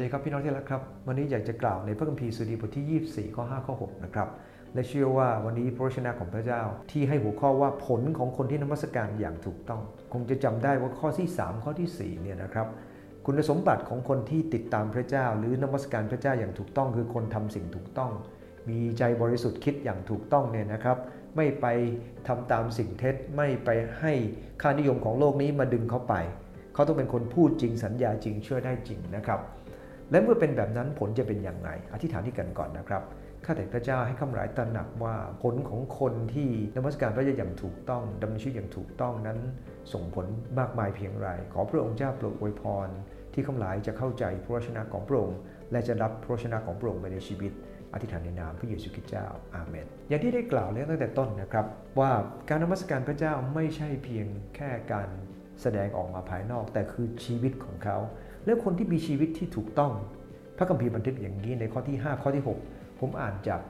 สวัสดีครับพี่น้องที่รักครับ วันนี้อยากจะกล่าวในพระคัมภีร์สุดีบทที่ 24 ข้อ 5 ข้อ 6 นะครับ และเชื่อว่าวันนี้พระวจนะของพระเจ้าที่ให้หัวข้อว่าผลของคนที่นมัสการอย่างถูกต้อง คงจะจำได้ว่าข้อที่ 3 ข้อที่ 4 เนี่ยนะครับ คุณสมบัติของคนที่ติดตามพระเจ้า หรือนมัสการพระเจ้าอย่างถูกต้อง คือคนทำสิ่งถูกต้อง มีใจบริสุทธิ์คิดอย่างถูกต้องเนี่ยนะครับ ไม่ไปทำตามสิ่งเท็จ ไม่ไปให้ค่านิยมของโลกนี้มาดึงเขาไป เขาต้องเป็นคนพูดจริงสัญญาจริงเชื่อได้จริงนะครับ และเมื่อเป็นแบบนั้นผลจะเป็นอย่างไรอธิษฐานที่กันก่อนนะครับข้าแต่พระเจ้าให้คำหลายตระหนักว่าผลของคนที่นมัสการพระเจ้าอย่างถูกต้องดำเนินชีวิตอย่างถูกต้องนั้น ส่งผลมากมายเพียงไรขอพระองค์เจ้าโปรดอวยพร ที่คำหลายจะเข้าใจพระวจนะของพระองค์และจะรับพระวจนะของพระองค์ไปในชีวิต อธิษฐานในนามพระเยซูคริสต์เจ้าอาเมนอย่างที่ได้กล่าวแล้วตั้งแต่ต้นนะครับ ว่าการนมัสการพระเจ้าไม่ใช่เพียงแค่การแสดงออกมาภายนอก แต่คือชีวิตของเขา และคนที่มีชีวิตที่ถูกต้อง พระคัมภีร์บันทึกอย่างนี้ในข้อที่ 5 ข้อที่ 6 ผมอ่านจาก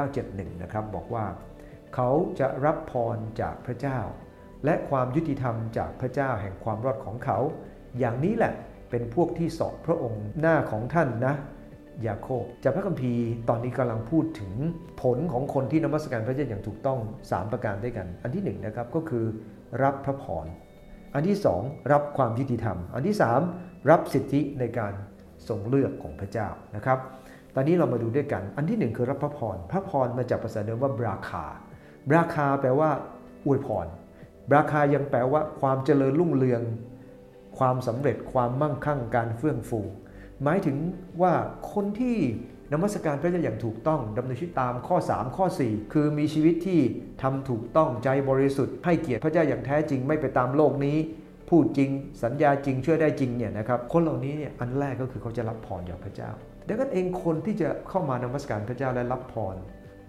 1971 นะครับ บอกว่า เขาจะรับพรจากพระเจ้า และความยุติธรรมจากพระเจ้าแห่งความรอดของเขา อย่างนี้แหละเป็นพวกที่สอบพระองค์หน้าของท่านนะยาโคบจากพระคัมภีร์ตอนนี้กำลังพูดถึงผลของคนที่นมัสการพระเจ้าอย่างถูกต้อง 3 ประการด้วยกัน อันที่1นนะครับก็คือรับพระพร อันที่2รับความยุติธรรม อันที่3รับสิทธิในการทรงเลือกของพระเจ้านะครับ ตอนนี้เรามาดูด้วยกัน อันที่1คือรับพระพร พระพรมาจากภาษาเดิมว่าบราคา บราคาแปลว่าอวยพร บราคายังแปลว่าความเจริญรุ่งเรือง ความสำเร็จ ความมั่งคั่ง การเฟื่องฟู หมายถึงว่าคนที่ นมัสการพระเจ้าอย่างถูกต้องดำเนินชีวิตตามข้อ 3 ข้อ 4 คือมีชีวิตที่ทำถูกต้องใจบริสุทธิ์ให้เกียรติพระเจ้าอย่างแท้จริงไม่ไปตามโลกนี้ พูดจริงสัญญาจริงเชื่อได้จริงเนี่ยนะครับคนเหล่านี้เนี่ยอันแรกก็คือเขาจะรับพรจากพระเจ้าดังนั้นเองคนที่จะเข้ามานมัสการพระเจ้าและรับพร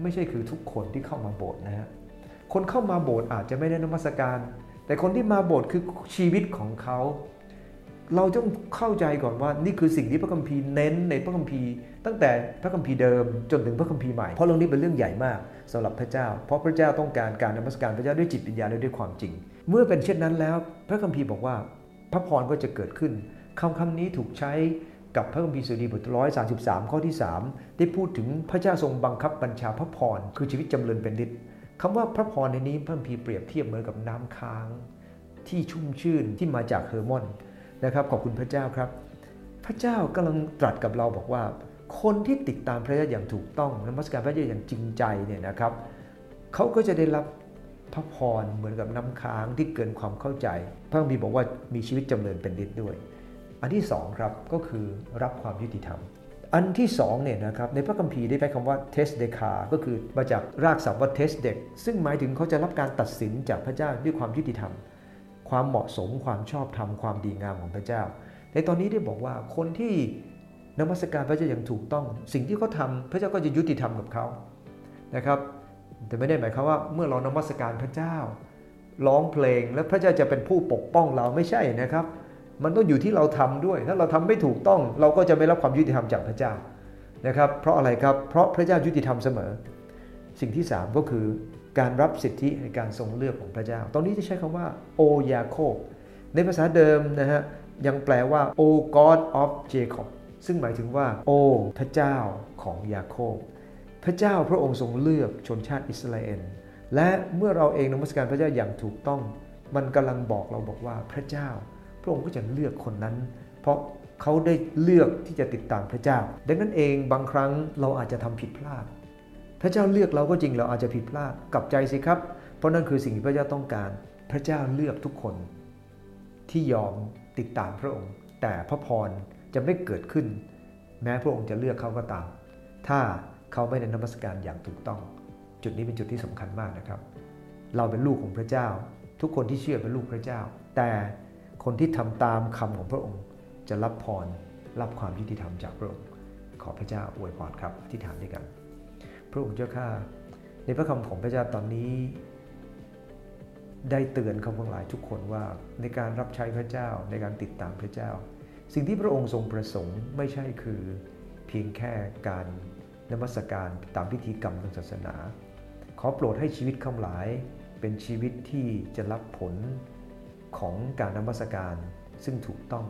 ไม่ใช่คือทุกคนที่เข้ามาโบสถ์นะฮะคนเข้ามาโบสถ์อาจจะไม่ได้นมัสการ แต่คนที่มาโบสถ์คือชีวิตของเขา เราต้องเข้าใจก่อนว่านี่คือสิ่งที่พระคัมภีร์เน้นในพระคัมภีร์ ตั้งแต่พระคัมภีร์เดิมจนถึงพระคัมภีร์ใหม่ เพราะเรื่องนี้เป็นเรื่องใหญ่มากสำหรับพระเจ้า เพราะพระเจ้าต้องการการนมัสการพระเจ้าด้วยจิตวิญญาณและด้วยความจริง เมื่อเป็นเช่นนั้นแล้ว พระคัมภีร์บอกว่าพระพรก็จะเกิดขึ้นคำคำนี้ถูกใช้กับพระคัมภีร์สุดีบทร้อยสาสิบสามข้อที่ 3 ได้พูดถึงพระเจ้าทรงบังคับบัญชาพระพรคือชีวิตจำเริญเป็นฤทธิ์คำว่าพระพรในนี้พระคัมภีร์เปรียบเทียบเหมือนกับน้ำค้าง ที่ชุ่มชื่นที่มาจากเฮอร์มอน นะครับขอบคุณพระเจ้าครับ พระเจ้ากำลังตรัสกับเราบอกว่า คนที่ติดตามพระเจ้าอย่างถูกต้องนมัสการพระเจ้าอย่างจริงใจเนี่ยนะครับเขาก็จะได้รับพระพรเหมือนกับน้ำค้างที่เกินความเข้าใจ พระคัมภีร์บอกว่ามีชีวิตจำเริญเป็นฤทธิ์ด้วย อันที่สองครับก็คือรับความยุติธรรม อันที่สองเนี่ยนะครับในพระคัมภีร์ได้ใช้คำว่า test d e c a ก็คือมาจากรากศัพท์ว่า test d e c ซึ่งหมายถึงเขาจะรับการตัดสินจากพระเจ้าด้วยความยุติธรรม ความเหมาะสมความชอบธรรมความดีงามของพระเจ้า ในตอนนี้ได้บอกว่าคนที่นมัสการพระเจ้าอย่างถูกต้อง สิ่งที่เขาทาพระเจ้าก็จะยุติธรรมกับเขานะครับแต่ไม่ได้หมายความว่าเมื่อเรานมัสการพระเจ้า ร้องเพลงแล้วพระเจ้าจะเป็นผู้ปกป้องเราไม่ใช่นะครับ มันต้องอยู่ที่เราทำด้วย ถ้าเราทำไม่ถูกต้อง เราก็จะไม่รับความยุติธรรมจากพระเจ้านะครับ เพราะอะไรครับเพราะพระเจ้ายุติธรรมเสมอ สิ่งที่ 3 ก็คือการรับสิทธิในการทรงเลือกของพระเจ้า ตรงนี้จะใช้คำว่าโอยาโคบ ในภาษาเดิมนะฮะยังแปลว่า O God of Jacob ซึ่งหมายถึงว่า โอพระเจ้าของยาโคบ พระเจ้าพระองค์ทรงเลือกชนชาติอิสราเอล และเมื่อเราเองนมัสการพระเจ้าอย่างถูกต้อง มันกำลังบอกเราบอกว่าพระเจ้า พระองค์ก็จะเลือกคนนั้น เพราะเขาได้เลือกที่จะติดตามพระเจ้า ดังนั้นเองบางครั้งเราอาจจะทำผิดพลาด พระเจ้าเลือกเราก็จริงเราอาจจะผิดพลาดกลับใจสิครับ เพราะนั่นคือสิ่งที่พระเจ้าต้องการ พระเจ้าเลือกทุกคน ที่ยอมติดตามพระองค์ แต่พระพรจะไม่เกิดขึ้น แม้พระองค์จะเลือกเขาก็ตาม ถ้าเขาไม่ได้นมัสการอย่างถูกต้อง จุดนี้เป็นจุดที่สำคัญมากนะครับ เราเป็นลูกของพระเจ้า ทุกคนที่เชื่อเป็นลูกพระเจ้า แต่คนที่ทำตามคำของพระองค์จะรับพรรับความยุติธรรมจากพระองค์ขอพระเจ้าอวยพรครับอธิษฐานด้วยกัน พระองค์เจ้าข้าในพระคำของพระเจ้าตอนนี้ ได้เตือนเขาทั้งหลายทุกคนว่าในการรับใช้พระเจ้าในการติดตามพระเจ้า สิ่งที่พระองค์ทรงประสงค์ไม่ใช่คือเพียงแค่การนมัสการตามพิธีกรรมทางศาสนา ขอโปรดให้ชีวิตข้าหลายเป็นชีวิตที่จะรับผลของการนมัสการซึ่งถูกต้อง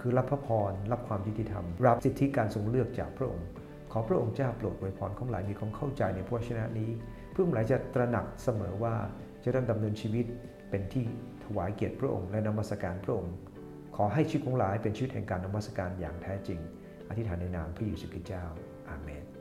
คือรับพระพรรับความยุติธรรม รับสิทธิการทรงเลือกจากพระองค์ ขอพระองค์เจ้าโปรดอวยพรของหลายมีความเข้าใจในพระวจนะนี้ เพื่อหลายจะตระหนักเสมอว่าจะต้องดำเนินชีวิตเป็นที่ถวายเกียรติพระองค์และนมัสการพระองค์ ขอให้ชีวิตของหลายเป็นชีวิตแห่งการนมัสการอย่างแท้จริง อธิษฐานในนามพระเยซูคริสต์เจ้าอาเมน